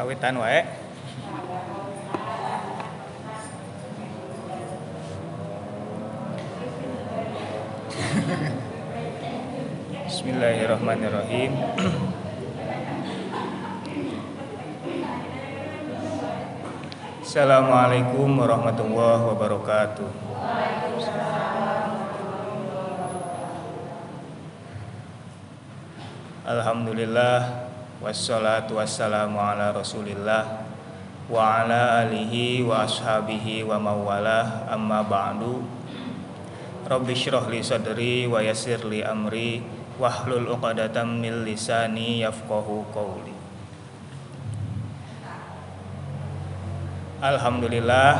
kawitan wae. Bismillahirrahmanirrahim. Assalamualaikum warahmatullahi wabarakatuh. Alhamdulillah Wassalatu wassalamu ala rasulillah Wa ala alihi wa ashabihi wa mawalah. Amma ba'du. Rabbi syrah li sadri wa yasir li amri Wahlul uqadatam min lisani yafqahu qawli. Alhamdulillah.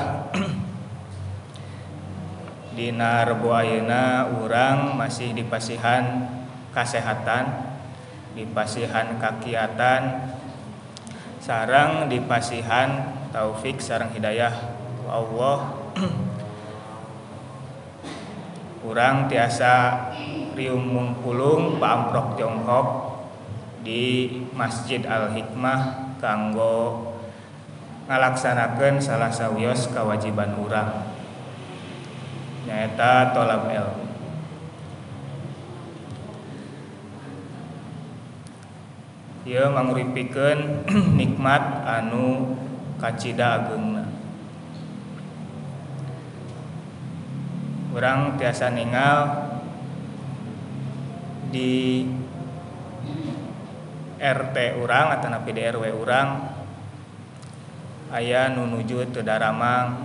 Dina rebu ayeuna urang masih dipasihan kesehatan dipasihan kakiatan sarang dipasihan taufik sarang hidayah Allah. Kurang tiasa riung mungkulung paamprok Tiongkok di Masjid Al Hikmah kanggo ngalaksanakan salah sawios kewajiban urang. Nyaeta tolab ilmu Ieu manguripikeun nikmat anu kacida ageungna. Urang tiasa ningal di RT urang atau napi di RW urang aya nu nuju teu daramang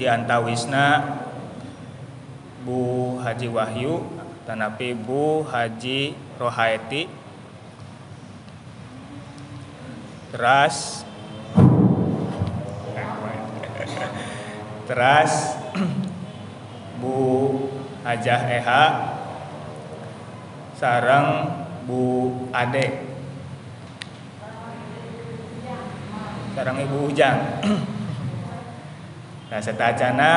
di antawisna Bu Haji Wahyu tanapi Bu Haji Rohaiti. Teras. Teras. Bu Hajah Eha. Sarang Bu Ade. Sarang Ibu Ujang. Nah setacana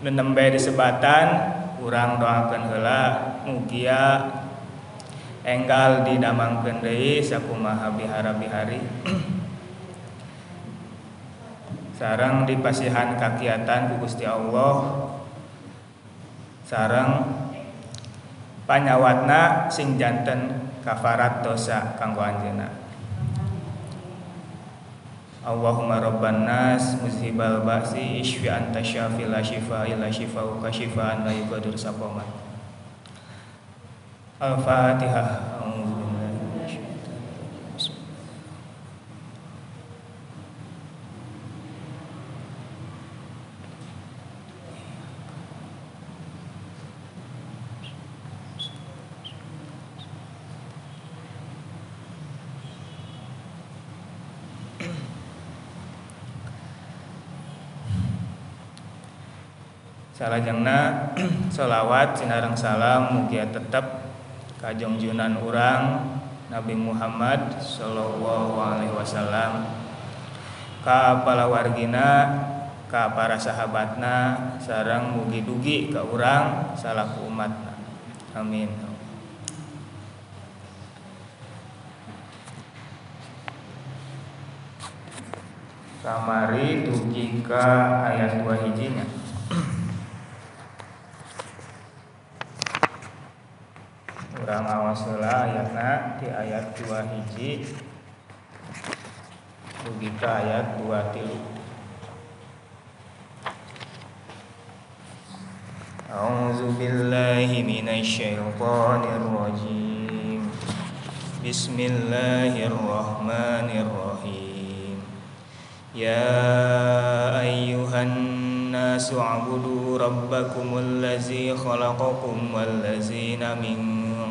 nenembe disebatan kurang doakan hela mugia enggal didamangkeun deui sakumaha bihara-bihari sarang dipasihan kakiatan ku Gusti Allah. Sarang panyawatna sing janten kafarat dosa kanggo anjeunna Allahumma rabban nas muzhibal ba'si ishfi anta syafi la shifa illa shifauka shifaan la yugadir saqama Al-Fatihah salajengna sholawat sinarang salam mugia tetap kajongjunan orang Nabi Muhammad Shallallahu Alaihi Wasallam. Ka para wargina ka para sahabatna sarang mugi dugi ke orang salah umatna. Amin. Kamari dugi ka ayat dua hijinya urang awas heula ayatna di ayat 2 hiji dugi ka ayat 2 tilu A'udzu billahi minasy syaithanir rajim Bismillahirrahmanirrahim Ya ayyuhan الناس اعبدوا ربكم الذي خلقكم والذين من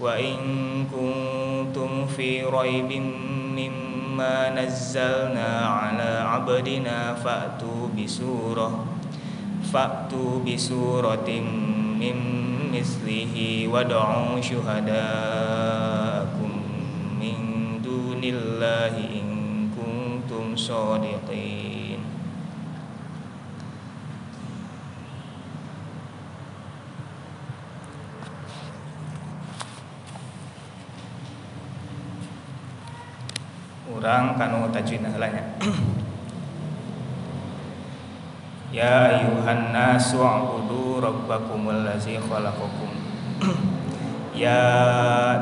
وإن كنتم في ريب مما نزلنا على عبدنا فأتوا بسورة فأتوا بسورة من مثله وادعوا شهداءكم من دون الله إن كنتم صادقين orang kanu tajwid halanya Ya ayuhan nasu a'budu rabbakumul ladzi khalaqakum. Ya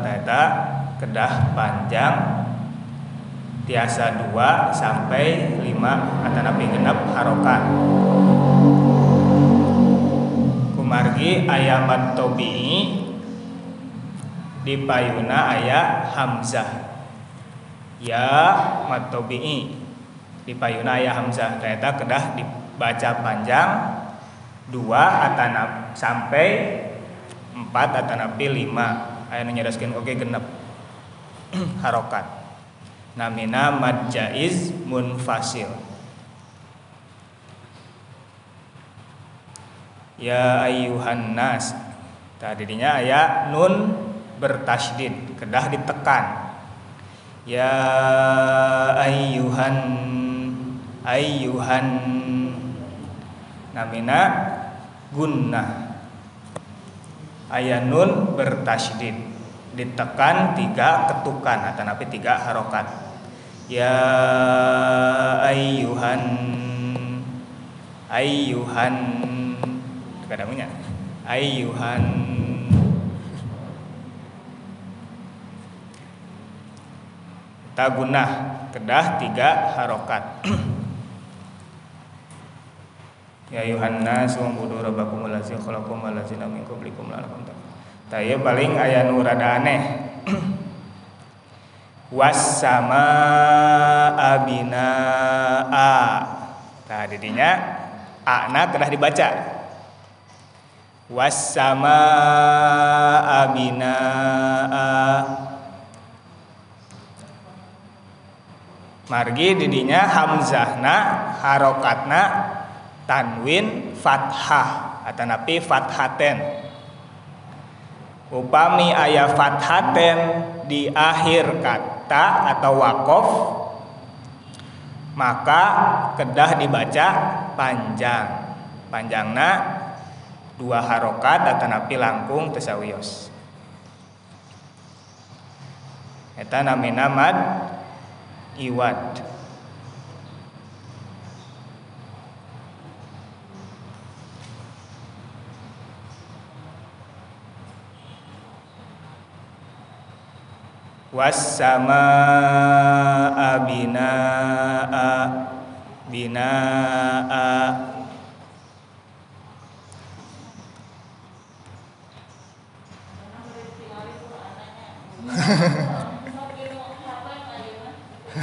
tata kedah panjang tiasa dua sampai lima atau nabi genap harokat. Kumargi ayamat tobi di payuna ayah hamzah ya matobi'i. Di payuna ya hamzah. Ternyata kedah dibaca panjang. Dua atanap sampai empat atanapi lima. Ayat nyeraskan oke genep. Harokat. Namina mad jaiz munfasil. Ya ayuhan nas. Tadinya ayat nun bertasydid. Kedah ditekan Ya ayyuhan ayyuhan. Namina gunnah. Ayanun bertasydid. Ditekan tiga ketukan atau napi tiga harokat. Ya ayyuhan ayyuhan. Kadamunya ayyuhan tagunah kedah tiga harokat. Ya Yohanes wa budu rabbakum allazi khalaqakum allazina min qablikum la'allakum tattaqun paling aya nu rada aneh. Was sama abina a tah didinya na kedah dibaca. Was sama abina a margi didinya hamzahna harokatna tanwin fathah. Atau napi fathaten. Upami ayat fathaten di akhir kata atau wakof maka kedah dibaca panjang. Panjangna dua harokat atau napi langkung tesawiyos eta namina mad iwad wassama binaa binaa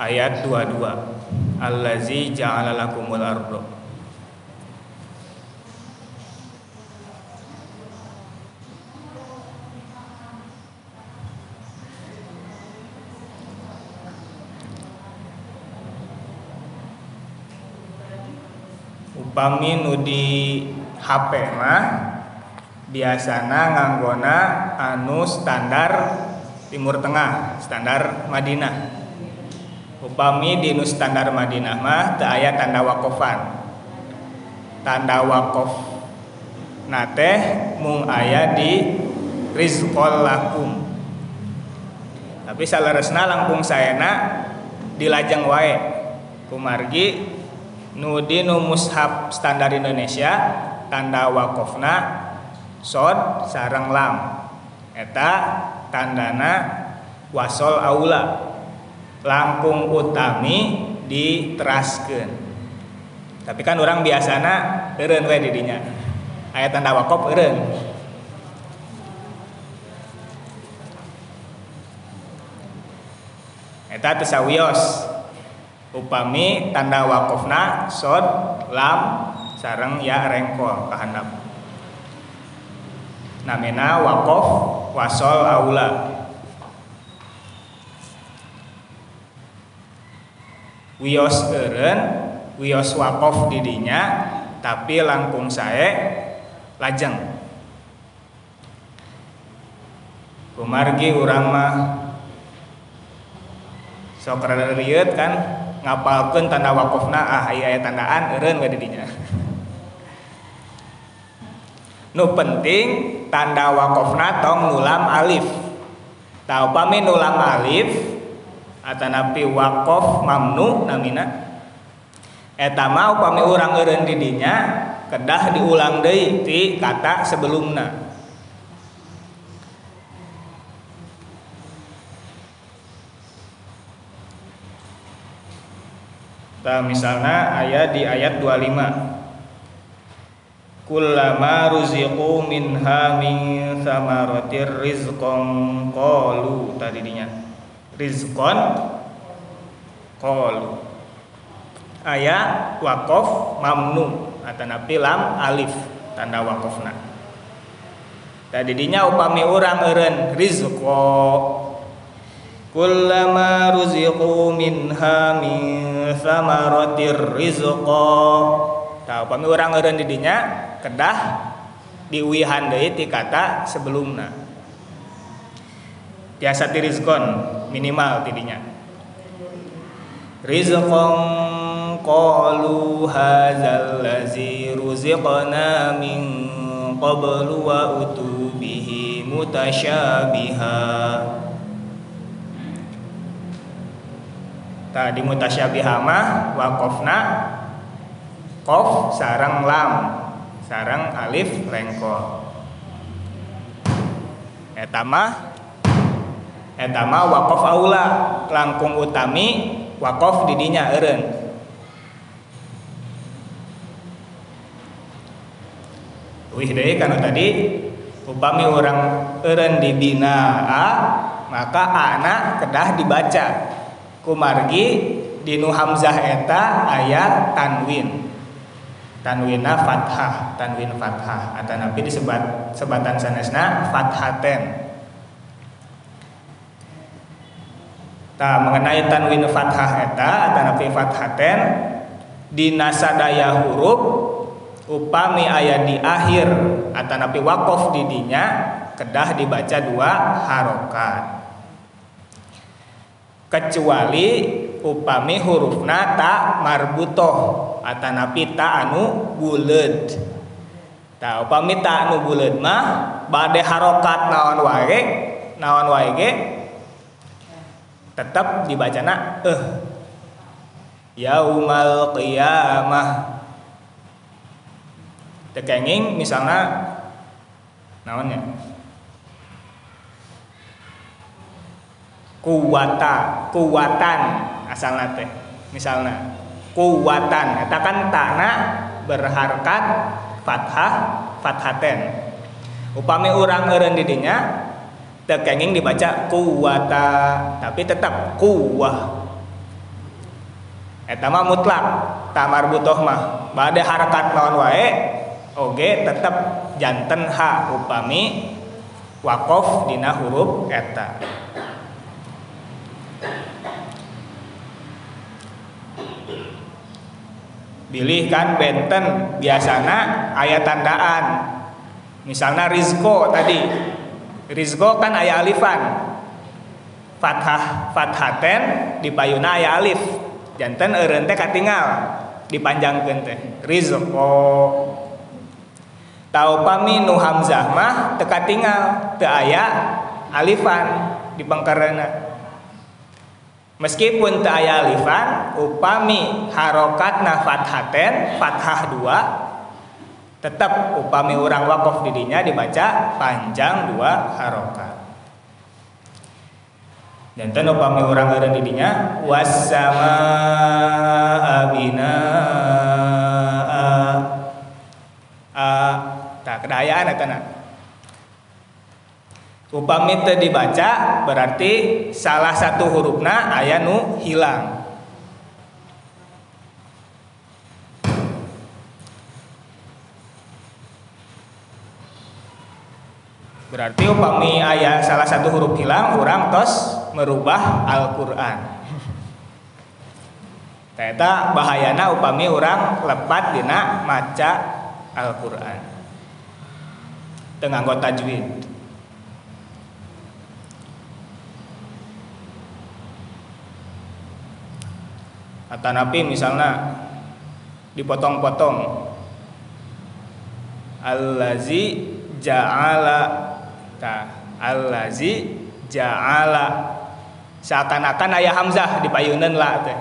ayat 22 allazi ja'ala lakumul ardo upami nu di HP mah biasana nganggona anu standar Timur Tengah standar Madinah. Upami di nu standar Madinah mah teu aya tanda wakofan. Tanda wakof nate mung aya di rizqol lakum. Tapi salaresna langkung sayana dilajeng wae. Kumargi nu di nu mushaf standar Indonesia tanda wakofna sod sarang lam eta tandana wasol aula langkung utami diteraskan tapi kan orang biasana eren we didinya. Ayat tanda wakop eren eta tesawios upami tanda wakofna sod lam sarang ya rengkol kahandap namina wakof wasol aula. Wios eren wios wakof didinya tapi langkung saya lajeng. Kumargi urang mah sok kan ngapalkeun tanda wakofna ah aya tandaan eureun we didinya. Nu penting tanda wakofna tong nulam alif. Tau pami nulam alif atanapi wakof mamnu namina? Etama upami urang eureun didinya kedah diulang deui ti kata sebelumna Ta misalnya ayat di ayat 25 Kullama ruziqu minha min samaratir rizqan qalu tadi dinya rizqon qalu. Aya wakof mamnu atanapi lam alif tanda wakofna tadi dinya upami urang eureun rizqo kullama ruziqu minha min samaratir rizqo tah upami urang eureun di dinya kedah diuihan deui ti kata sebelumna. Tiasa tirizkon minimal tidinya rizqan qalu hadzal ladzi ruziqna min qablu wa utu bihi mutasyabiha tadi mutasyabiha mah waqafna qaf sarang lam. Sarang alif lengkol eta mah etama wakof aula. Langkung utami wakof didinya eren wih deh karena tadi upami orang eren dibina a maka anak kedah dibaca kumargi dinu hamzah eta ayat tanwin. Tanwina fathah tanwin fathah. Atau nabi disebat sebatan sanesna fathaten. Nah, mengenai tanwin fathah eta atanapi fathaten di nasadaya huruf upami ayat di akhir. Atanapi wakof didinya kedah dibaca dua harokat kecuali upami hurufna tak marbutoh. Atanapi tak anu buled tak upami tak anu buled mah bade harokat naon wae naon wae tetap dibacana eh. Yaumal qiyamah. Tekenging misalnya naonnya kuwata kuwatan asal teh misalnya. Kuwatan eta kan tanah berharkat fathah fathaten. Upami orang eureun didinya tekenging dibaca kuwata tapi tetap kuwah. Eta mah mutlak tamar butuh mah. Bade harakat naon wae oge tetap janten ha upami wakof dina huruf eta pilih kan benten biasana ayat tandaan. Misalnya rizko tadi. Rizko kan ayah alifan. Fathah fathaten di payuna aya alif. Jantan eureun teh katinggal dipanjangkeun teh. Rizqo tau pami nu hamzah mah teu katinggal teu aya alifan di pangkarana Meskipun teu aya alifan, upami harokatna fathaten, fathah dua, tetap upami orang wakaf didinya dibaca panjang dua harokat. Dan ten upami orang ada didinya wasama abina a tak kedayaan eta upami teu dibaca berarti salah satu hurufna aya nu hilang. Berarti upami ayat salah satu huruf hilang orang tos merubah Al-Quran. Ternyata bahayana upami orang lepat dina maca Al-Quran. Dengan anggota tajwid atau nabi misalnya dipotong-potong. Allazi ja'ala ta allazi ja'ala. Seakan-akan ayah hamzah di payunan lah teh.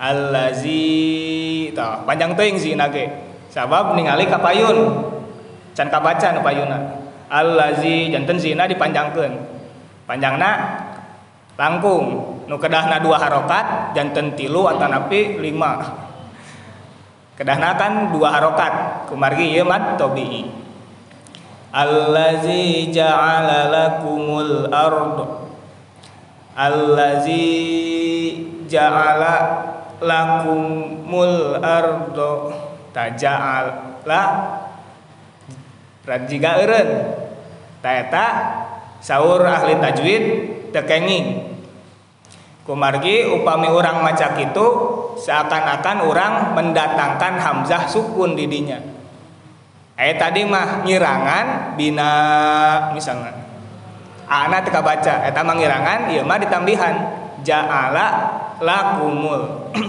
Allazi ta panjang teuing zina ge sabab ningali ka payun can kabaca nu payuna allazi janten zina dipanjangkeun. Panjangna langkung. Nu kedahna dua harokat janten tilu atau napi lima. Kedahna kan dua harokat. Kumargi ieu mat tobi'i. Allazi ja'ala lakumul ard. Allazi ja'ala lakumul ard. Taja'ala rajiga eureun. Ta saur ahli tajwid tekenging Kumargi upami orang macak itu seakan-akan orang mendatangkan hamzah sukun didinya. Eh tadi mah ngirangan bina misalnya. Ana teka baca eta mah ngirangan ieu mah ditambihan ja'ala lakumul.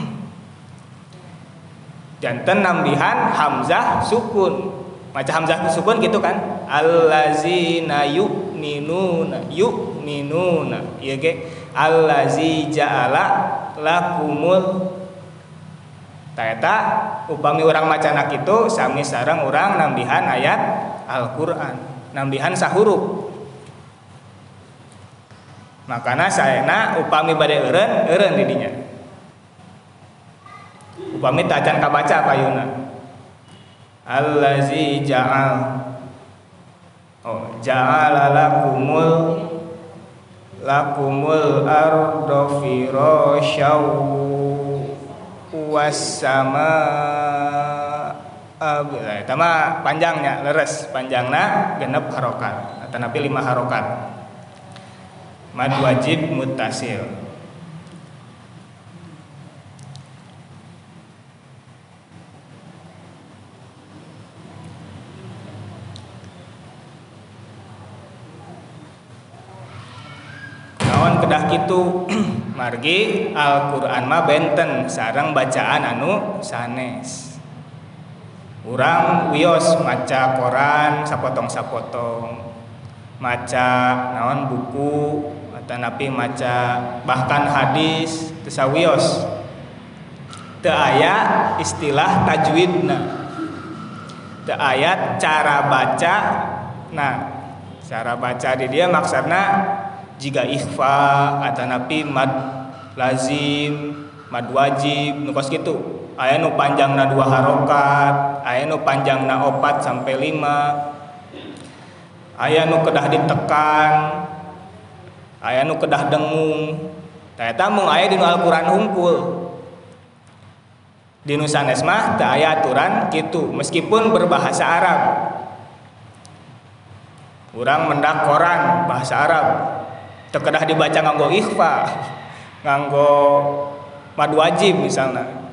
Janten nambihan hamzah sukun. Maca hamzah sukun gitu kan. Allazina yu'minuna yu'minuna. Ieu ge allazi ja'ala lakumul Taeta upami orang macanak itu sami sarang orang nambihan ayat Al-Qur'an, nambihan sahuruf. Makana saena upami bade eureun, eureun didinya. Upami tacan kabaca payuna. Allazi ja'al. Oh, ja'ala lakumul lakumul ardo firasyaw wassama eta mah panjangnya leres. Panjangna genep harokat. Atau nabi lima harokat. Mad wajib mutasil kedah gitu margi Al-Quran mah benten. Sarang bacaan anu sanes. Orang wios maca koran sapotong-sapotong. Maca naon buku atau napi maca bahkan hadis tesawios te aya istilah tajwidna. Te ayat cara baca nah cara baca di dia maksudnya jika ikhfa atau napi mad lazim mad wajib nukos gitu ayah nu panjang na dua harokat ayah nu panjang na opat sampai lima. Ayah nu kedah ditekan ayah nu kedah dengung. Ternyata mung ayah di Al-Quran hungkul di Nusanes tak ayah aturan gitu meskipun berbahasa Arab. Orang mendak koran bahasa Arab terkedah dibaca nganggo ikhfa nganggo mad wajib misalnya.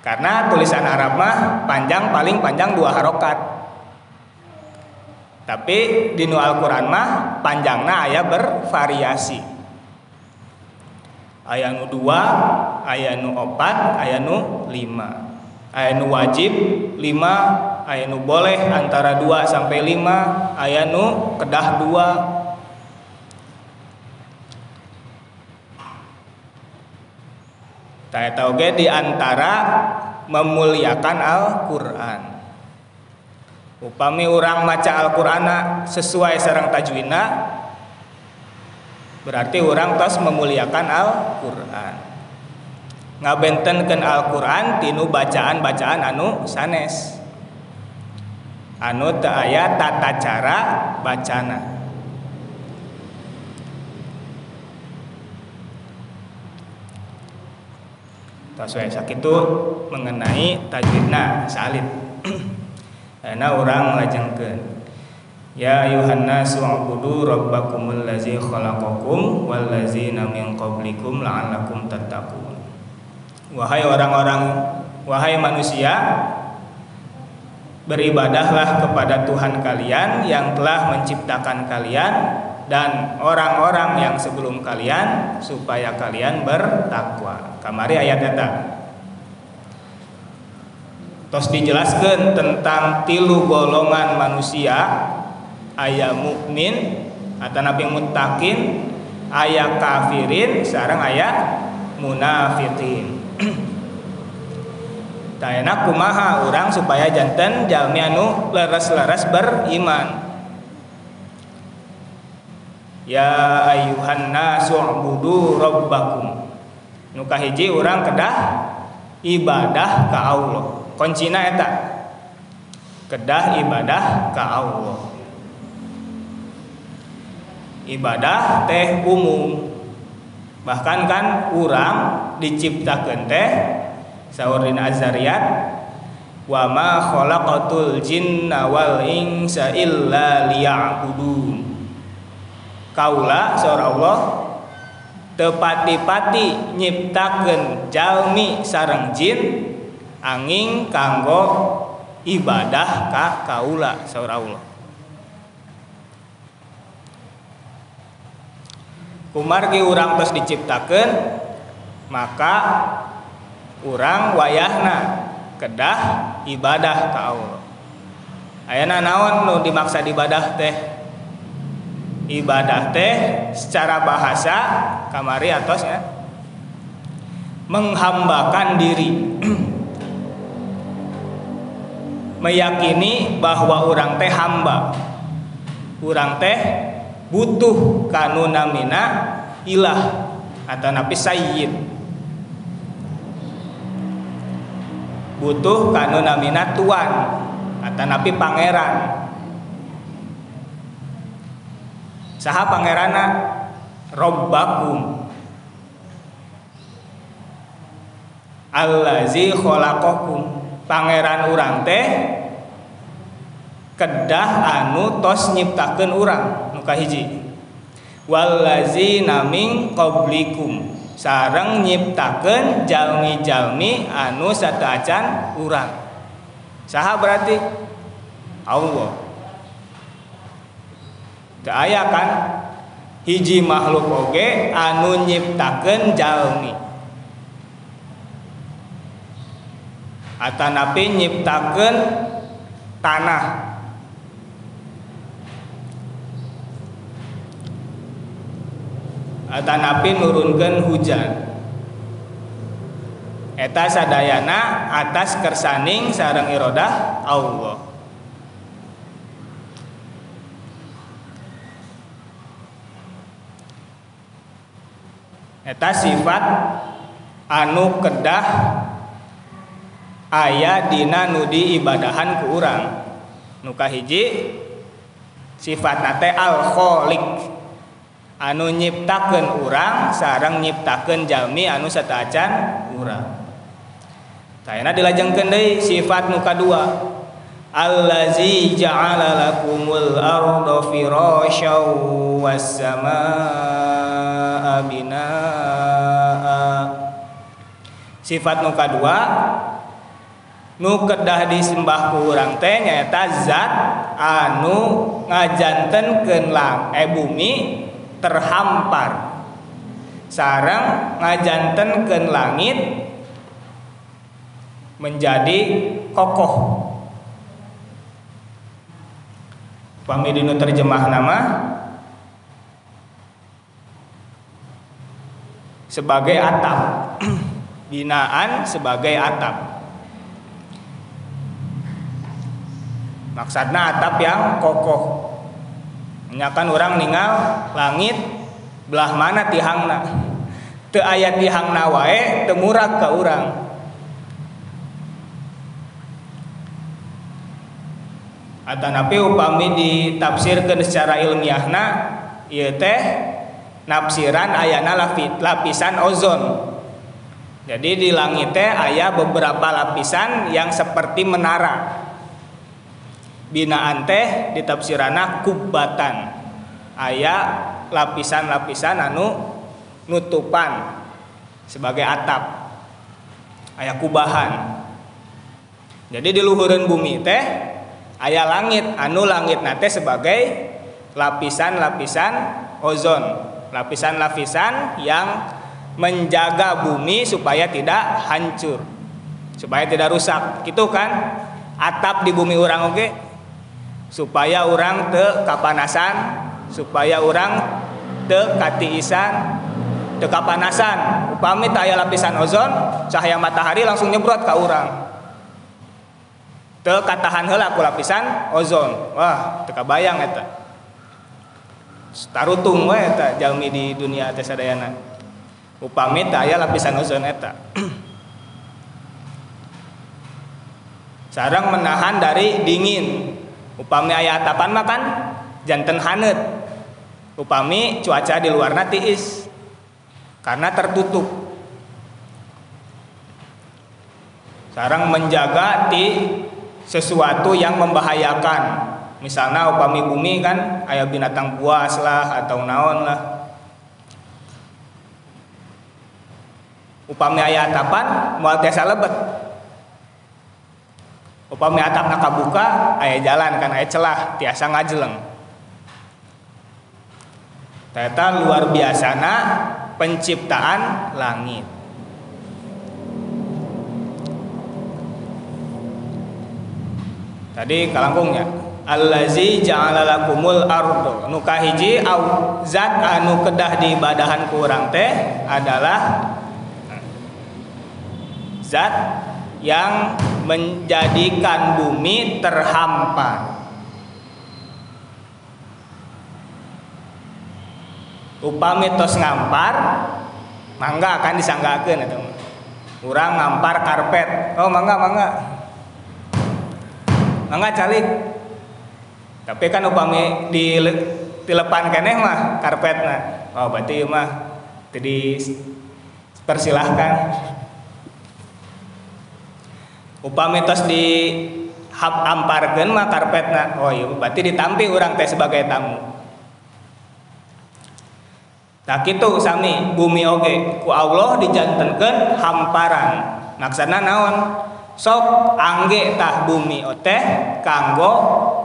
Karena tulisan Arab mah panjang paling panjang dua harokat. Tapi di nu Al-Qur'an mah panjangna aya bervariasi. Aya nu dua aya nu opat aya nu lima. Aya nu wajib lima aya nu boleh antara dua sampai lima. Aya nu kedah dua Saya tahu di antara memuliakan Al-Quran. Upami orang maca Al-Quran sesuai sarang tajwidna berarti orang tos memuliakan Al-Quran. Ngabentenkeun Al-Quran tinu bacaan-bacaan anu sanes. Anu teu aya tata cara bacana sesuai sakit itu mengenai tajwidna salib karena orang melajengkeun Ya ayuhan nasu ubudu rabbakumul ladzi khalaqakum wal ladzina min qablikum la'allakum tattaqun. Wahai orang-orang wahai manusia beribadahlah kepada Tuhan kalian yang telah menciptakan kalian dan orang-orang yang sebelum kalian supaya kalian bertakwa. Kamari ayat eta. Tos dijelaskan tentang tilu golongan manusia ayat mukmin atau nabi mutakin ayat kafirin sekarang ayat munafikin Tayana kumaha orang supaya jantan jalmi anu leres-leres beriman Ya ayuhan nasu ubudu rabbakum. Nu kahiji urang kedah ibadah ka Allah. Kuncina eta. Kedah ibadah ka Allah. Ibadah teh umum. Bahkan kan urang diciptakeun teh saur dina azariyat wa ma khalaqatul jinna wal insa illa liya'budun kaula seorang Allah tepati-pati nyiptakeun jalmi sareng jin angin kanggo ibadah ka kaula seorang Allah. Kumargi urang terus diciptakan maka urang wayahna kedah ibadah ka Allah. Ayana naon nu dimaksa ibadah teh? Ibadah teh secara bahasa kamari atos ya menghambakan diri. Meyakini bahwa orang teh hamba. Orang teh butuh kanunamina ilah atau nabi sayyid. Butuh kanunamina tuan atau nabi pangeran saha pangerana? Robbakum allazi khalaqakum. Pangeran urang teh kedah anu tos nyiptakeun urang nu kahiji. Wallazi naming qablikum. Sareng nyiptakeun jalmi-jalmi anu sateuacan urang. Saha berarti? Allah aya kan? Hiji makhluk oge anu nyiptakeun jalmi atanapi nyiptakeun tanah. Atanapi nurunkeun hujan. Eta sadayana atas kersaning sareng irodah Allah eta sifat anu kedah aya dina nudi ibadahan ku urang. Nu kahiji sifat nate al kholiq anu nyiptakeun urang sareng nyiptakeun jalmi anu sataacan urang. Tayana dilajengkeun deui sifat nu kadua. Allazi ja'ala lakumul arda firasyaw was samaa binaa Sifat nu kadua nu kedah disembah ku urang teh nyaeta zat anu ngajantenkeun lang eh bumi terhampar. Sarang ngajantenkeun langit menjadi kokoh. Pami dinu terjemah nama sebagai atap. Binaan sebagai atap. Maksudnya atap yang kokoh. Menyakan orang ningal langit belah mana tihangna? Te ayat tihangna wae temurag ke orang Atanapi upami ditafsirkan secara ilmiahna ieu teh nafsiran ayana lapisan ozon. Jadi di langit teh ayah beberapa lapisan yang seperti menara. Binaan teh ditafsirana kubatan ayah lapisan-lapisan anu nutupan sebagai atap. Ayah kubahan. Jadi di luhuran bumi teh ayah langit anu langit nate sebagai lapisan-lapisan ozon lapisan-lapisan yang menjaga bumi supaya tidak hancur supaya tidak rusak. Gitu kan? Atap di bumi orang oke? Supaya orang te kapanasan supaya orang te katiisan te kapanasan upami taya lapisan ozon cahaya matahari langsung nyebrot ke orang. Te katahan heula ku lapisan ozon. Wah teu bayang eta tarutung we eta jalmi di dunia teh sadayana. Upami taya lapisan ozon eta. Sarang menahan dari dingin. Upami ayat atapan makan jantan hanet upami cuaca di luar tiis karena tertutup. Sarang menjaga di sesuatu yang membahayakan misalnya upami bumi kan ayah binatang buas lah atau naon lah. Upami ayat atapan mual tiasa lebet upami atap nak buka ayah jalan kan ayah celah tiasa ngajeleng. Ternyata luar biasana penciptaan langit. Tadi kalangkungnya allazi ja'ala lakumul ardo nu kahiji au zat anu kedah di badahan kurang teh adalah zat yang menjadikan bumi terhampar. Upami tos ngampar, mangga akan disanggakeun eta Urang ngampar karpet. Oh, mangga mangga. Mangga calik. Tapi kan upami di dilepan keneh mah karpetna. Oh, berarti mah jadi persilahkan. Upami tos di hap amparkeun mah karpetna oh iya berarti ditampi orang teh sebagai tamu. Nah kitu sami bumi oge. Ku Allah dijantenkeun hamparan. Maksana naon? Sok angge tah bumi teh kanggo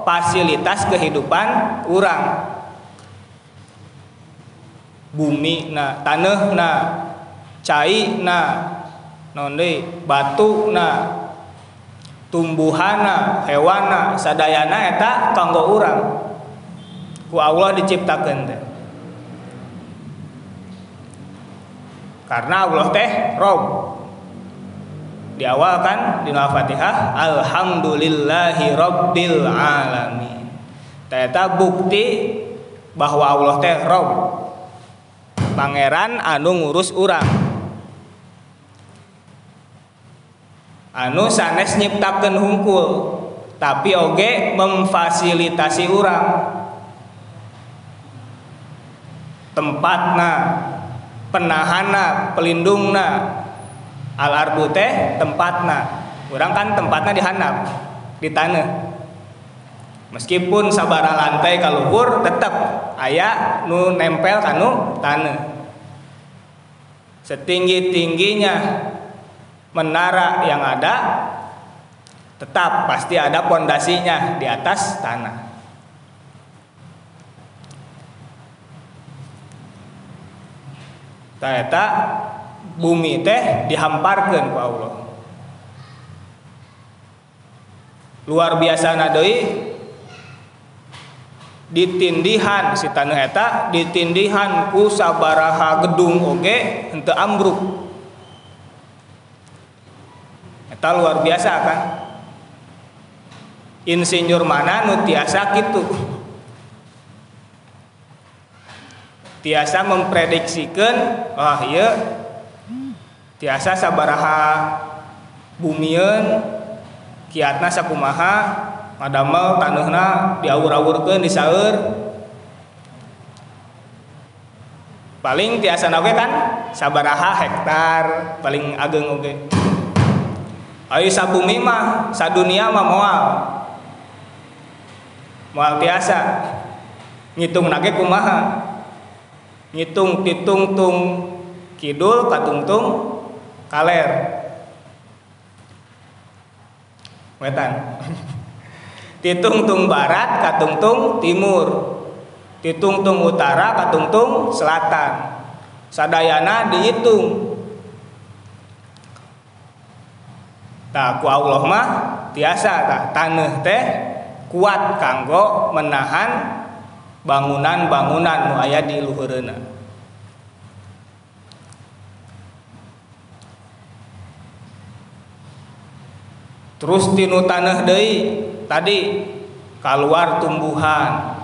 fasilitas kehidupan orang. Bumi na tanah na cai na nonde batu na tumbuhana hewana sadayana eta kanggo urang ku Allah diciptakan teh. Karena Allah teh Rob di awal kan di Al-Fatihah Alhamdulillahi Rabbil Alamin. Ternyata bukti bahwa Allah teh Rob. Pangeran anu ngurus urang. Anu sanes nyiptakan hungkul tapi oge memfasilitasi orang tempatna penahana pelindungna al arbu teh tempatna. Orang kan tempatnya dihanap di tanah. Meskipun sabara lantai kaluhur tetap ayah nu nempel kanu tanah. Setinggi tingginya menara yang ada tetap pasti ada pondasinya di atas tanah. Ternyata bumi teh dihamparkan ku Allah. Luar biasa nadoi ditindihan si tanah eta ditindihan ku sabaraha gedung oge henteu ambruk. Eta luar biasa kan? Insinyur mana nu tiasa kitu? Tiasa memprediksikan wah iya tiasa sabaraha bumian kiatna sakumaha ngadamel tanahna diawur-awurkeun di saeur paling tiasa oge kan sabaraha hektar paling ageng oge. Ayo sabumi mah sadunia mah moal. Moal tiasa. Ngitung nage kumaha? Ngitung titung tung kidul katungtung kaler. Wetan. Titungtung barat katungtung timur. Titungtung utara katungtung selatan. Sadayana dihitung. Tak ku Allah mah tiasa tak tanah teh kuat kanggo menahan bangunan-bangunan nu aya di luhureuna terus tinu tanah deui tadi keluar tumbuhan.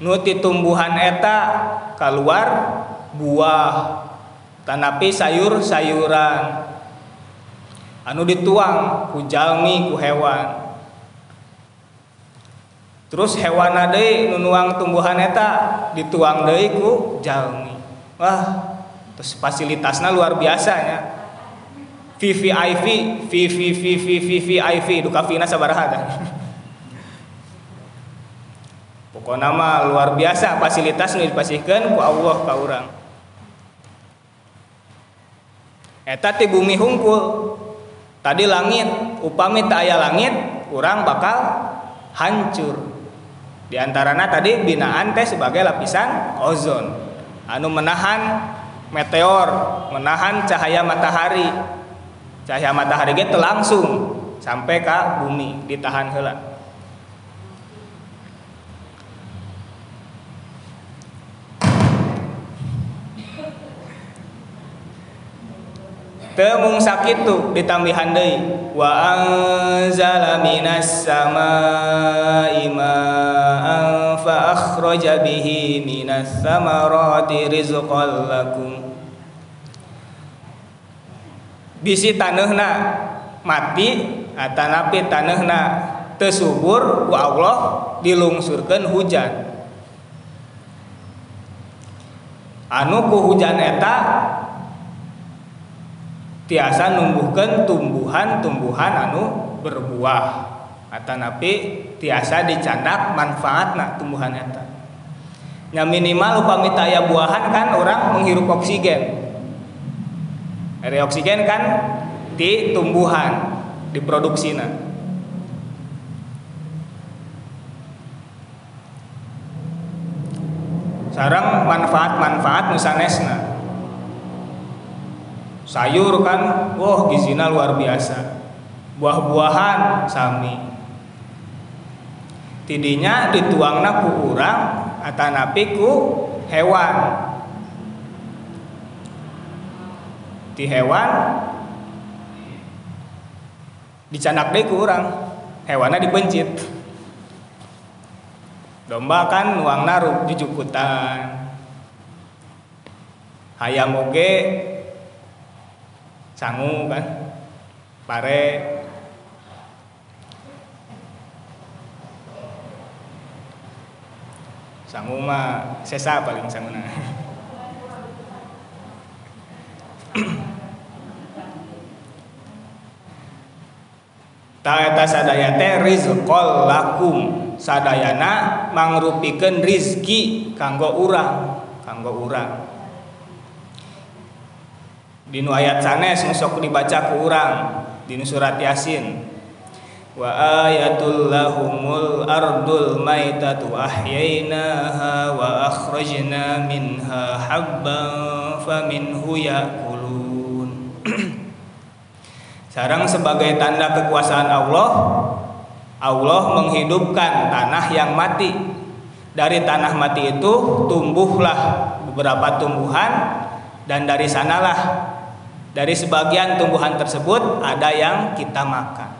Nu ti tumbuhan eta keluar buah. Tanapi sayur-sayuran. Anu dituang ku jalmi ku hewan. Terus hewan deui nu nuang tumbuhan eta dituang deui ku jalmi. Wah terus fasilitasnya luar biasanya VVIP VVVV VVIP duka vina sabaraha kan. Pokoknya nama luar biasa fasilitas nu dipasihkeun ku Allah ka urang. Eta ti bumi hungkul. Tadi langit upami tak aya langit urang bakal hancur. Di antarana tadi binaan teh sebagai lapisan ozon. Anu menahan meteor menahan cahaya matahari cahaya matahari gitu langsung sampai ke bumi ditahan hela temung sakitu ditambihan deui. Wa anzala minas samaa'i ma'an fa akhraja bihi minas samarati rizqan lakum bisi tanahna mati atanapi tanahna tersubur ku Allah dilungsurkan hujan. Anu ku hujan eta tiasa numbuhkan tumbuhan-tumbuhan anu berbuah. Atanapi tiasa dicandak manfaatna tumbuhan eta. Nya minimal upami aya buahan kan orang menghirup oksigen Air oksigen kan di tumbuhan diproduksina sarang manfaat-manfaat nusanesna. Sayur kan wah gizina luar biasa. Buah-buahan sami. Tidinya dituangna ku urang atanapi ku hewan di hewan dicanak deh kurang. Hewannya dipencit. Domba kan nuang naruh di jukutan hayam oge sangu kan pare sangu mah sesa paling sangu Taeta sadaya teh rizqol lakum sadayana mangrupikeun rizki kanggo urang kanggo urang. Dinu ayat sanes sok dibaca ku urang dinu surat yasin. Wa ayatul lahumul ardul maitatu ahyainaha wa akhrajna minha habban faminhu yakulun Sarang sebagai tanda kekuasaan Allah Allah menghidupkan tanah yang mati. Dari tanah mati itu tumbuhlah beberapa tumbuhan dan dari sanalah dari sebagian tumbuhan tersebut ada yang kita makan.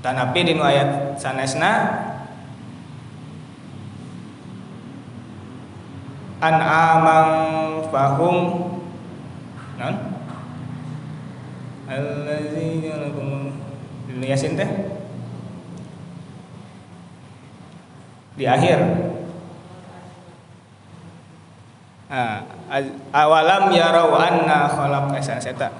Tanapi di ayat sanesna an'amang fahum non allazina lakum yasin teh? Di akhir. Nah, awalam yarau anna khalaq esan seta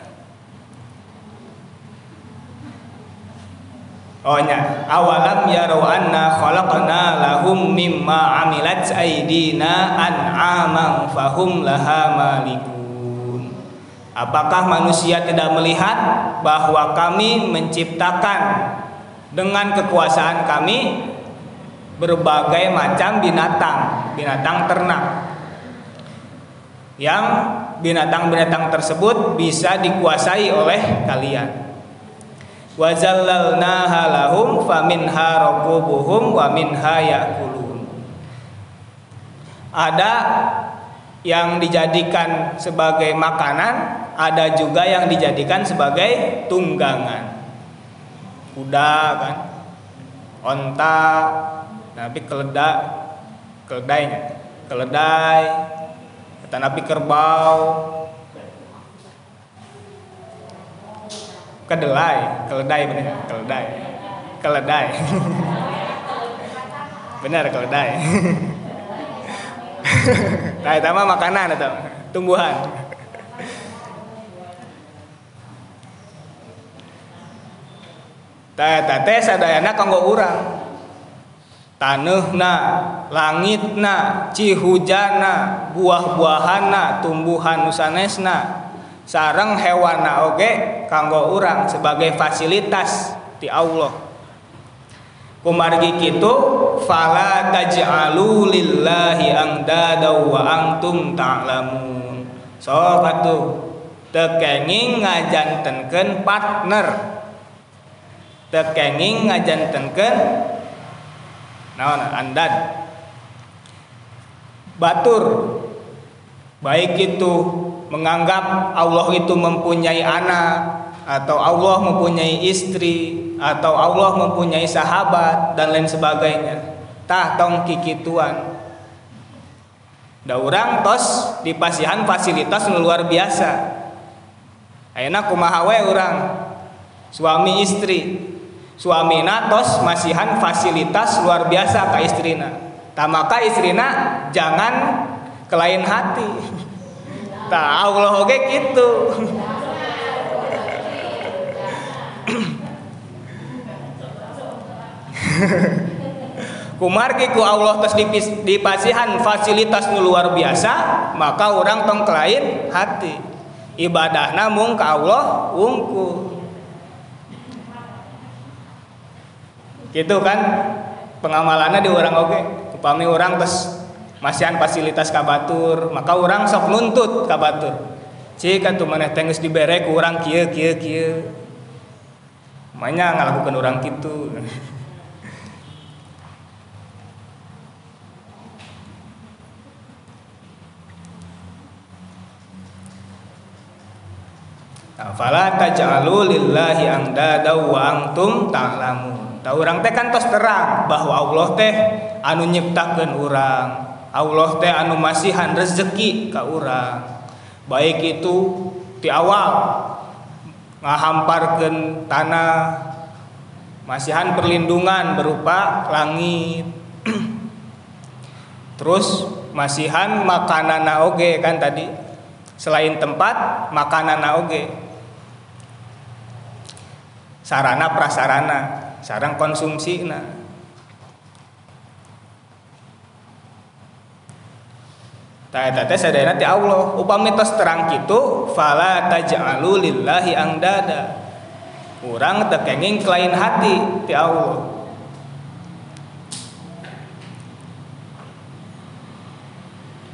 Oh nya. Awalam yarau anna khalaqna lahum mimma amilat aydina an'aman fahum laha malikun Apakah manusia tidak melihat bahwa kami menciptakan dengan kekuasaan kami berbagai macam binatang, binatang ternak? Yang binatang-binatang tersebut bisa dikuasai oleh kalian. Wa zallalnaha lahum faminha rakubuhum wa minha yakulun. Ada yang dijadikan sebagai makanan ada juga yang dijadikan sebagai tunggangan. Kuda kan? Onta tapi keledai keledainya keledai tapi kerbau. Kedelai keledai benar keledai. Keledai. Benar keledai. Nah itu mah makanan atau tumbuhan Tah teh sadayana kanggo urang. Taneuhna, langitna, cihujana, buah-buahana, tumbuhan nusanesna, sarang hewan oge kanggo urang sebagai fasilitas di Allah. Kumargi kitu fala taj'alu lillahi angdada wa antum ta'lamun. So atuh tekenging ngajantenkeun partner tekenging ngajantenkeun naon? Andad batur. Baik itu menganggap Allah itu mempunyai anak atau Allah mempunyai istri atau Allah mempunyai sahabat dan lain sebagainya. Tah tong kikituan. Da urang tos di pasihan fasilitas luar biasa. Ayeuna kumaha we urang? Suami istri suami tos masihan fasilitas luar biasa ka istrina tamaka istrina jangan kelain hati Nah, Allah oke gitu. Kumargi ku Allah tes dipasihan fasilitas nu luar biasa, maka orang tong lain hati. Ibadah namun ke Allah wungku. Gitu kan? Pengamalannya di orang oke. Upami orang tes masihan fasilitas kabatur. Maka orang sok nuntut kabatur. Jika tuh maneh tengis dibere ku orang kia kia kia makanya ngelakukan orang gitu Fala taj'alu lillahi angdada wa antum ta'lamun. Tahu orang teh kan tos terang bahwa Allah teh anu nyiptakeun urang. Allah teh anu masihan rezeki ka urang. Baik itu di awal ngahamparkeun tanah masihan perlindungan berupa langit. Terus masihan makanan oge kan tadi. Selain tempat makanan oge. Sarana prasarana sarang konsumsi nah Tata teh sadayana ti Allah. Upami tos terang kitu fala taj'alu lillahi angdada. Orang tekenging kelain hati ti Allah.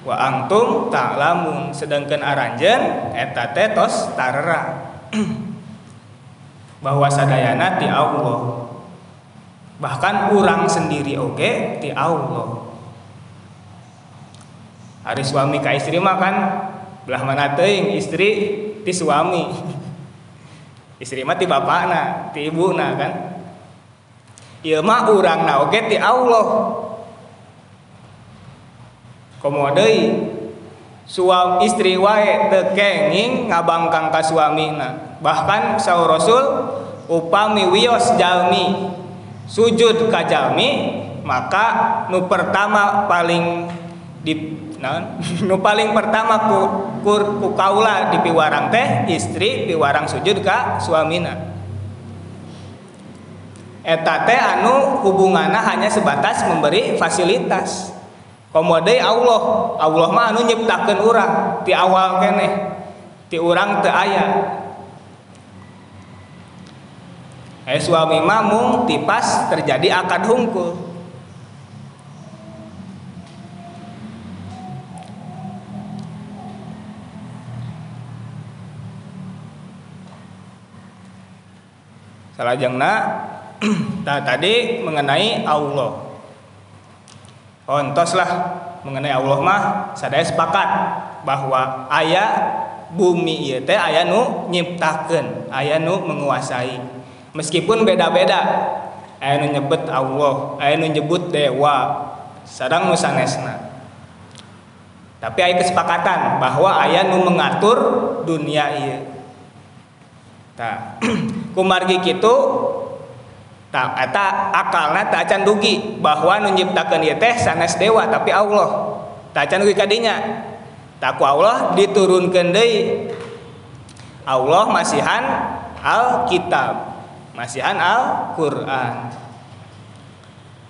Wa antum ta'lamun sedangkan aranjen eta teh tos tarera. Bahwa sadayana ti Allah bahkan orang sendiri oke okay, ti Allah. Hari suami ka istri mah kan belah mana teuing istri ti suami. Istri mah ti bapakna ti ibuna kan. Ieu mah urangna oge ti Allah. Komo deui suami istri wae teu kenging ngabangkang ka suamina. Bahkan saur Rasul upami wios jalmi sujud ka jalmi maka nu pertama paling di nah, nu paling pertama ku, ku, ku kaula di piwarang teh istri piwarang sujud ka suamina. Eta teh anu hubungannya hanya sebatas memberi fasilitas. Komode Allah Allah mah anu nyiptakeun urang ti awal keneh ti urang teu aya Eh suami mamung tipas terjadi akad hungkul. Salajengna nah tadi mengenai Allah. Ontoslah mengenai Allah mah sadaya sepakat bahwa ayah bumi ieu teh aya nu nyiptakeun aya nu menguasai meskipun beda-beda. Aya nu nyebut Allah aya nu nyebut dewa. Sadang nu sanesna. Tapi aya kesepakatan bahwa aya nu mengatur dunia ieu. Tah kumargi kitu tak eta akalna tak acan dugi bahwa nu nyiptakeun ieu teh sanes dewa tapi Allah. Tak acan dugi kadinya tak Allah diturunkeun deui. Allah masihan Alkitab masihan Al-Qur'an.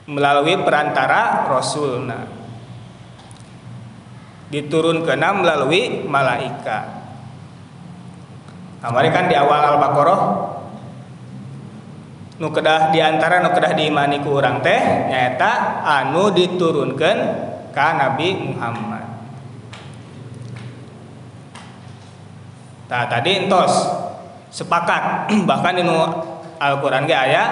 Melalui perantara rasulna. Diturunkeun melalui malaikat. Kamari kan di awal Al-Baqarah. Nu kedah di antara nu kedah diimani ku urang teh nyaeta anu diturunkan ka Nabi Muhammad. Nah, tadi entos. Sepakat. Bahkan inu Al-Qur'an ge aya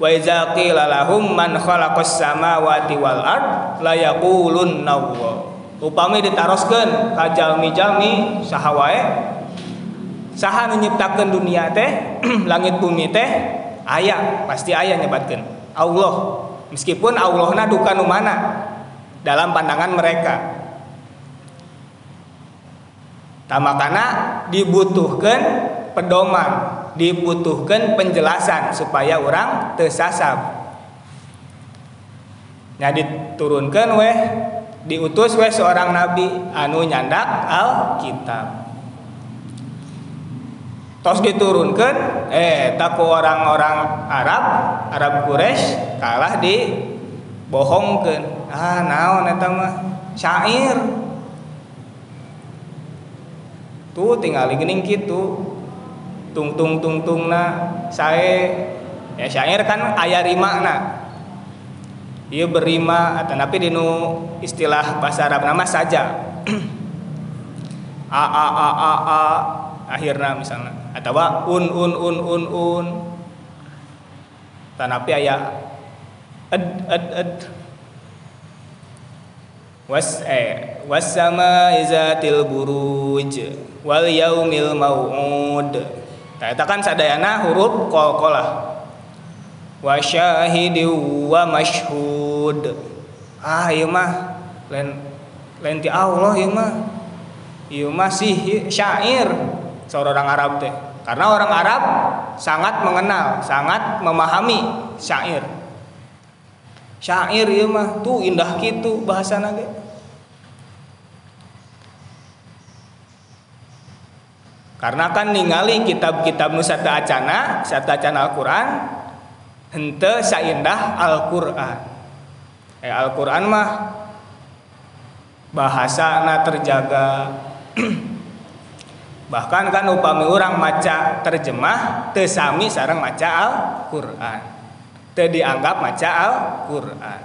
wa iza qila lahum man khalaqas samawati wal ard la yaqulun Upami ditaroskeun ka jalmi-jalmi saha wae. Saha nu nyiptakeun dunia teh langit bumi teh ayah pasti ayah nyebatkan Allah. Meskipun Allahna duka nu mana? Dalam pandangan mereka. Tamakana dibutuhkan pedoman dibutuhkan penjelasan supaya orang tersasar. Nah diturunkan weh diutus weh seorang nabi anu nyandak Alkitab. Tos diturunkan eh taku orang-orang Arab Arab Quraisy kalah di bohongkan ah naon eta mah syair. Tuh tinggal gening gitu tung tung tung tung na saya ya syair kan ayah rima na dia berima atau tapi dinu istilah bahasa Arab nama saja. A a a a a akhirnya misalnya atau un un un un un. Tanapi aya ed ed ed. Was eh was sama izatil buruj wal yaumil mau'ud eta kan sadayana huruf qalqalah wa syahidi wa mashhud ah ieu mah. Lain lain ti Allah ieu mah. Ieu mah sih syair. Seorang Arab teh. Karena orang Arab sangat mengenal sangat memahami syair. Syair ya mah. Tuh indah gitu bahasa nage karena kan ningali kitab-kitab nusata acana sata acana Al-Quran hente saindah Al-Quran. Eh Al-Quran mah bahasa na terjaga. Bahkan kan upami orang maca terjemah tesami sarang maca Al-Quran. Te dianggap maca Al-Quran.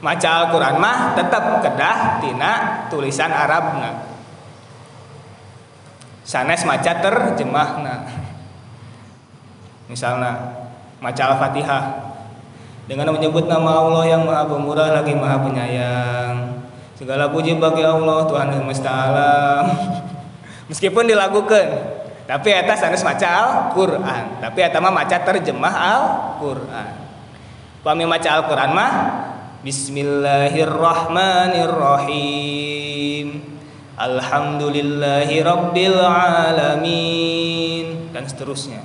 Maca Al-Quran mah tetap kedah tina tulisan Arabna sanes maca terjemahna misalnya maca Al-Fatihah. Dengan menyebut nama Allah yang maha pemurah lagi maha penyayang. Segala puji bagi Allah Tuhan semesta alam. Meskipun dilakukan tapi atas harus maca Al-Quran. Tapi mah maca terjemah Al-Quran. Pami maca Al-Quran mah Bismillahirrahmanirrahim Alhamdulillahi Rabbil Alamin dan seterusnya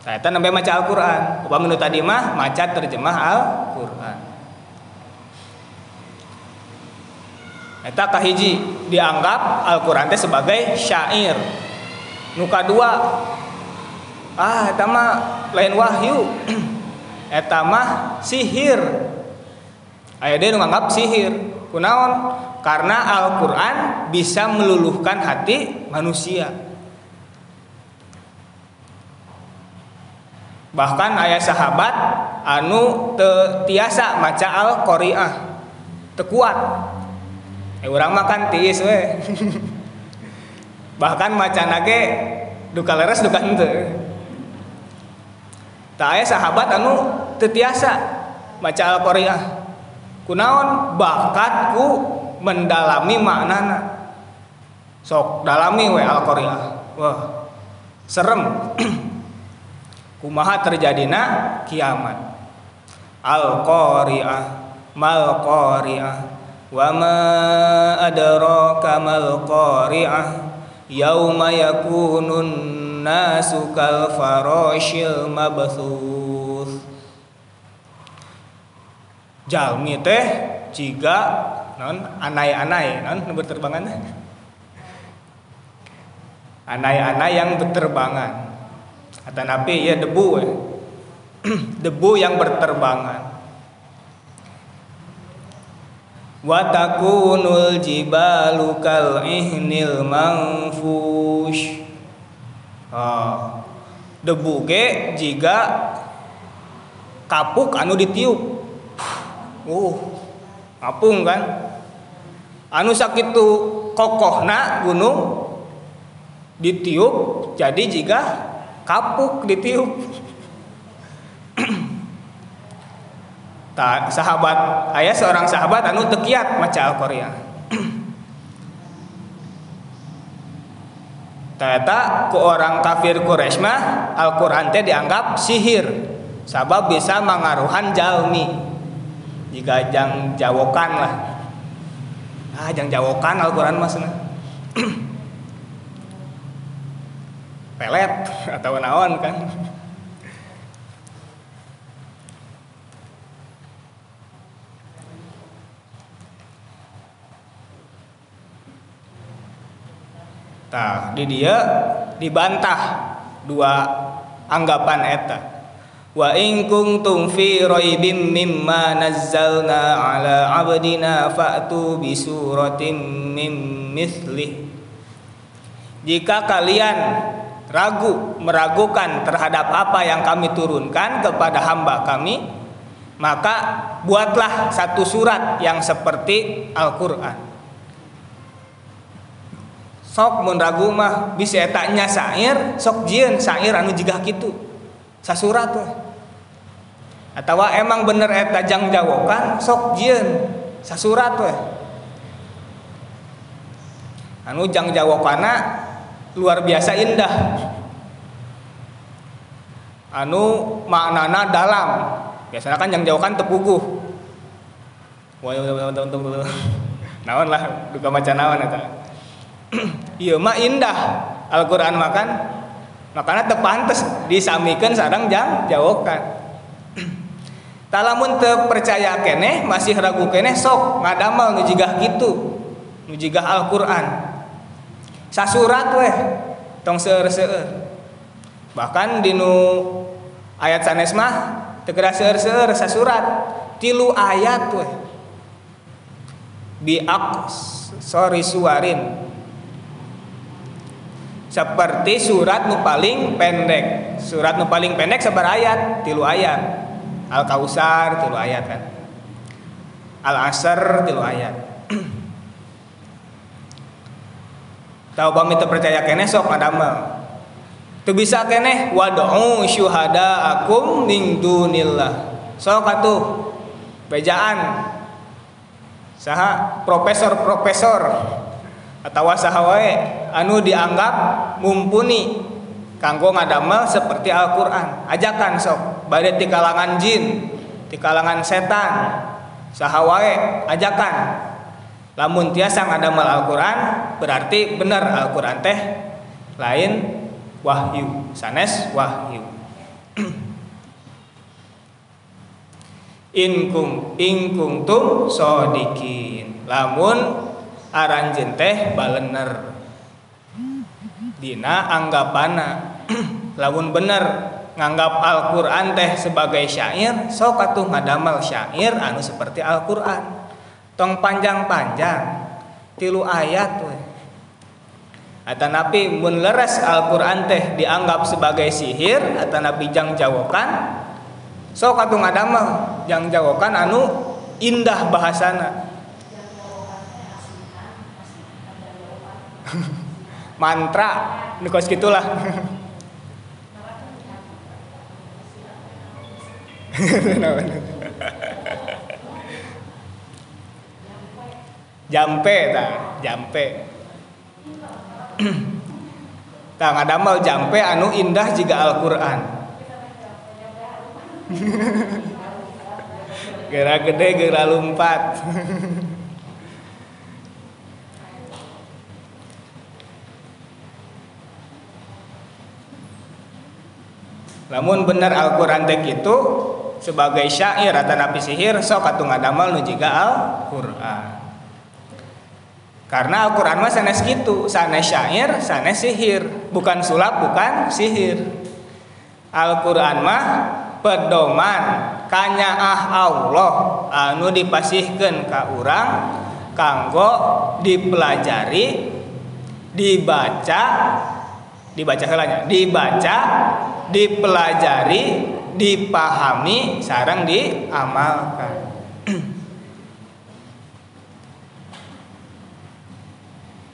saya namanya maca Al-Quran upami tadi mah maca terjemah Al-Quran Eta kahiji dianggap Al-Quran sebagai syair. Nuka dua, ah eta mah lain wahyu. eta mah sihir. Aya dia nganggap sihir. Kunaon? Karena Al-Quran bisa meluluhkan hati manusia. Bahkan ayah sahabat anu te tiasa maca Al-Qari'ah. Tekuat eh orang makan tiis we bahkan macan ge duka leres duka ente tak sahabat anu tetiasa maca al-qari'ah kunaon? Bakatku mendalami maknana. Sok dalami we al-qari'ah wah serem. Kumaha terjadina? Kiamat. Al-qari'ah mal qari'ah wa ma adraka mal qari'ah yauma yakunun nasu kal farashil mabthuth jalmi teh ciga non anai-anai non berterbangan anai-anai yang berterbangan. Kata nabi ya debu eh. debu yang berterbangan. Wa takunul jibalu kal ihnil manfush. Ah debu ge jika kapuk anu ditiup uh kapung kan anu sakitu kokohna gunung ditiup jadi jika kapuk ditiup Ta, sahabat ayah seorang sahabat anu tekiat maca Al-Qur'an. Ternyata ke orang kafir Quraisy mah Al-Qur'an teh dianggap sihir. Sabab bisa mengaruhan jalmi. Jika jang jawokan lah. Ah, jang jawokan Al-Qur'an mas Pelet atau naon kan. Nah, di dia dibantah dua anggapan eta. Wa in kuntum fi raibim mimma nazzalna ala abdina fa'tu bi suratin mim mithlih. Jika kalian ragu, meragukan terhadap apa yang kami turunkan kepada hamba kami, maka buatlah satu surat yang seperti Al-Qur'an sok mun ragu mah bisa etanya syair sok jieun syair anu jigah kitu sasurat we atau emang bener eta jang jawokan sok jieun sasurat we anu jang jawokana luar biasa indah. Anu maknana dalam. Biasanya kan yang jawakan tepuguh. Wah naon lah duka maca naon eta. Iya mah indah. Al-Quran makan makanya tepantes disamikan sarang jam jawokan. Talamun terpercaya kene masih ragu kene sok ngadamal nujigah gitu nujigah Al-Quran. Sasurat weh tong seur seur bahkan dinu ayat sanes mah tegera seur seur sasurat tilu ayat weh. Biak sorry suarin seperti surat nu paling pendek. Surat nu paling pendek sebar ayat tilu ayat. Al kausar tilu ayat kan. Al asr tilu ayat. Tahu pamit percaya kene sok adamel tu bisa kene wad'u syuhada akum min dunillah. Sok atuh. Bejaan. Saha? Profesor-profesor atau saha wae anu dianggap mumpuni kanggo ngadamel seperti Al-Qur'an. Ajakan sok badai di kalangan jin di kalangan setan. Saha wae ajakan. Lamun tiasa ngadamel Al-Qur'an berarti benar Al-Qur'an teh lain wahyu sanes wahyu. Inkung ingkung tum sodikin. Lamun aranjen teh balener dina anggapana lamun bener nganggap Al-Qur'an teh sebagai syair sok atuh ngadamel syair anu seperti Al-Qur'an. Tong panjang-panjang tilu ayat we. Nabi mun leres Al-Qur'an teh dianggap sebagai sihir nabi jang jawokan sok atuh ngadamel. Yang jawakan anu indah bahasana mantra nikos gitulah. Jampe ta jampe. Tang ngadamel jampe anu indah jika Al-Qur'an. Gera gede gera lompat. Namun benar Al-Quran tek itu sebagai syair atau nabi sihir sok atuh ngadamal nu jiga Al-Quran. Karena Al-Quran mah sanes gitu, sanes syair, sanes sihir, bukan sulap, bukan sihir. Al-Quran mah pedoman kanyaah Allah anu dipasihkan ka urang kanggo dipelajari dibaca dibaca salahnya? Dibaca dipelajari dipahami sarang diamalkan.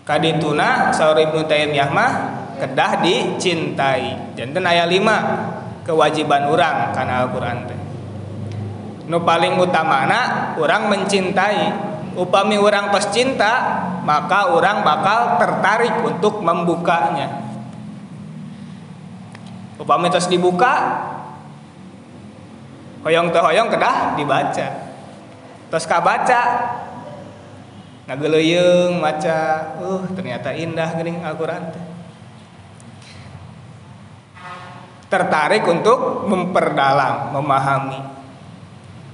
Kadituna saur Ibnu Taimiyah mah kedah dicintai. Janten ayat 5 kewajiban orang karena Al-Quran teh. Nu paling utamana orang mencintai. Upami orang tos cinta maka orang bakal tertarik untuk membukanya upami tos dibuka hoyong teh hoyong kedah dibaca tos kabaca nageleyeng maca uh ternyata indah gering Al-Quran tertarik untuk memperdalam, memahami.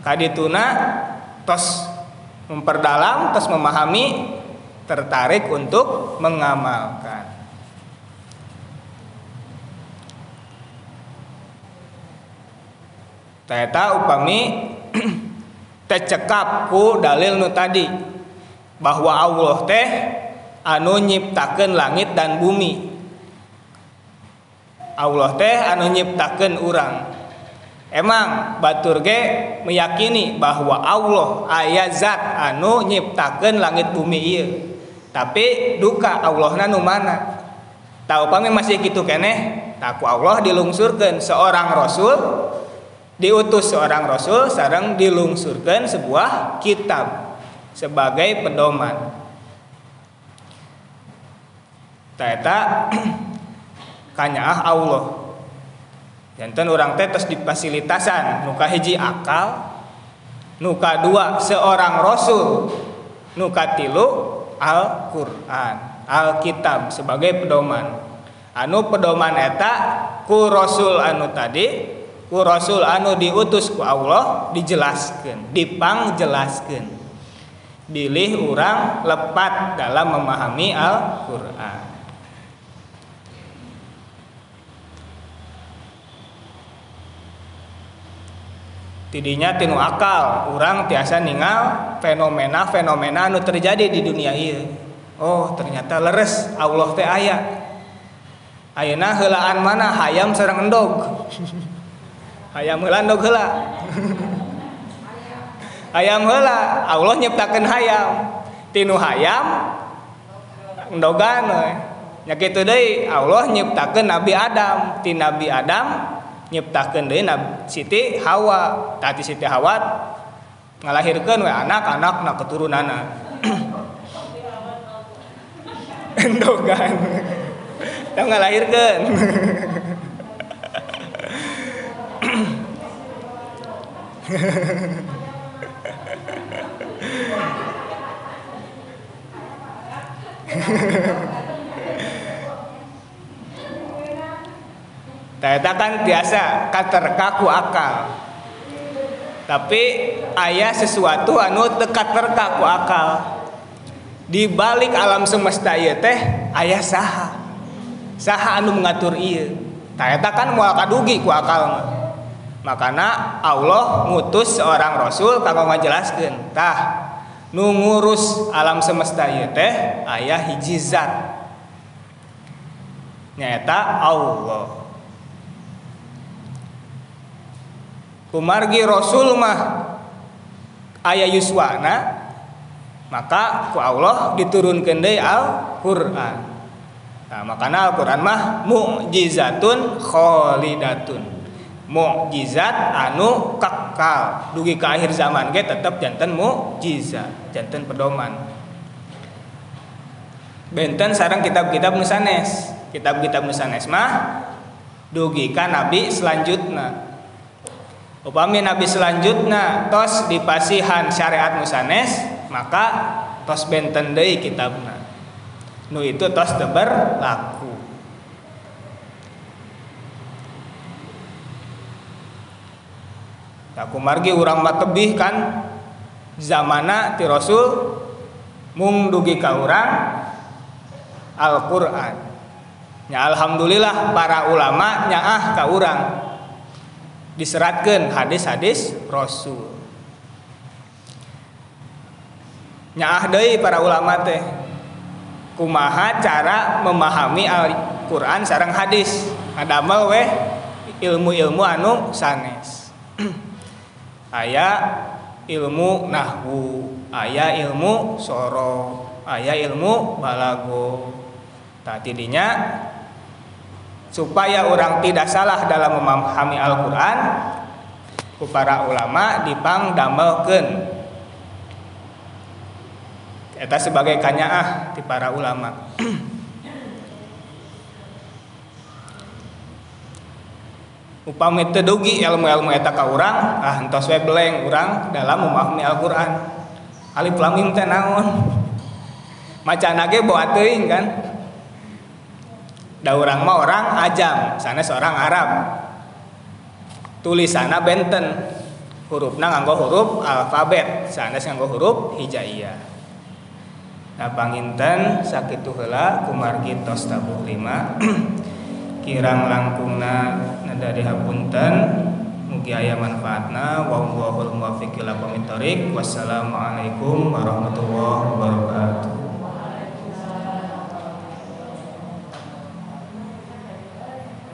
Kadituna tos memperdalam, tos memahami, tertarik untuk mengamalkan. Teta upami tecekap ku dalil nu tadi bahwa Allah teh anu nyiptakeun langit dan bumi. Allah teh anu nyiptakan orang emang batur ge meyakini bahwa Allah ayat zat anu nyiptakan langit bumi iya tapi duka Allah nanu mana? Tahu pami masih gitu keneh? Taku Allah dilungsurkan seorang rasul diutus seorang rasul sarang dilungsurkan sebuah kitab sebagai pedoman. Teta kanyaah Allah. Jantan orang tetes di fasilitasan nuka hiji akal nuka dua seorang rasul nuka tilu Al-Quran Alkitab sebagai pedoman. Anu pedoman eta ku rasul anu tadi ku rasul anu diutus ku Allah dijelaskan dipang jelaskan bilih orang lepat dalam memahami Al-Quran. Tidinya tinu akal orang tiasa ningal fenomena-fenomena anu terjadi di dunia ini oh ternyata leres Allah teh ayat Ayeuna heulaan mana hayam sareng endog hayam heula endog heula hayam heula Allah nyiptakeun hayam. Tinu hayam endogan nya kitu Allah nyiptakeun Nabi Adam. Ti Nabi Adam nyiptakeun deui Siti Hawa. Tadi Siti Hawa ngalahirkeun we anak-anak na keturunanna. Endogan yang ngalahirkan Teta kan biasa katerka ku akal. Tapi ayah sesuatu anu tekat terka ku akal. Di balik alam semesta ieu teh ayah saha? saha anu mengatur iya Tayata kan mau kadugi ku akal makana Allah ngutus seorang rasul kanggo ngajelaskeun tah nu ngurus alam semesta ieu teh aya hiji zat. Allah. Kumargi rasul mah aya yuswana maka ku Allah diturunkeun deui Al-Qur'an. Nah, makanya Al-Quran mah mu'jizatun kholidatun mukjizat anu kekal. Dugi ke akhir zaman ge tetap jantan mukjizat jantan pedoman. Benten sarang kitab-kitab nusanes. Kitab-kitab nusanes mah dugi ka nabi selanjutnya upami nabi selanjutnya tos dipasihan syariat nusanes maka tos benten deui kitabna. Nu itu tos berlaku aku margi urang matebih kan? Zamana ti Rasul mung dugi ka urang Al-Qur'an. Nya alhamdulillah para ulama nyaah ka urang. Diseratkeun hadis-hadis Rasul. Nyaah deui para ulama teh. Kumaha cara memahami Al-Qur'an sareng hadis? Ngadamel weh ilmu-ilmu anu sanes. aya ilmu nahwu. Aya ilmu soro. Aya ilmu balago. Tadi dinya supaya orang tidak salah dalam memahami Al-Quran para ulama dipang damelkeun eta sebagai kanyaah di para ulama upami tedugi ilmu-ilmu eta ka urang ah entos we beleng urang dalam memahami Al-Qur'an. Alif lam mim teh naon? Bawa teuing kan? Da urang mah orang ajam sana seorang Arab. Tulisanna benten hurufna nganggo huruf alfabet sana nganggo huruf hijaiyah. Panginten sakit heula kumargi tos tabuh kirang langkungna nada dihapunten mugi aya manfaatna. Wa huwal muwaffiq ila wassalamualaikum warahmatullahi wabarakatuh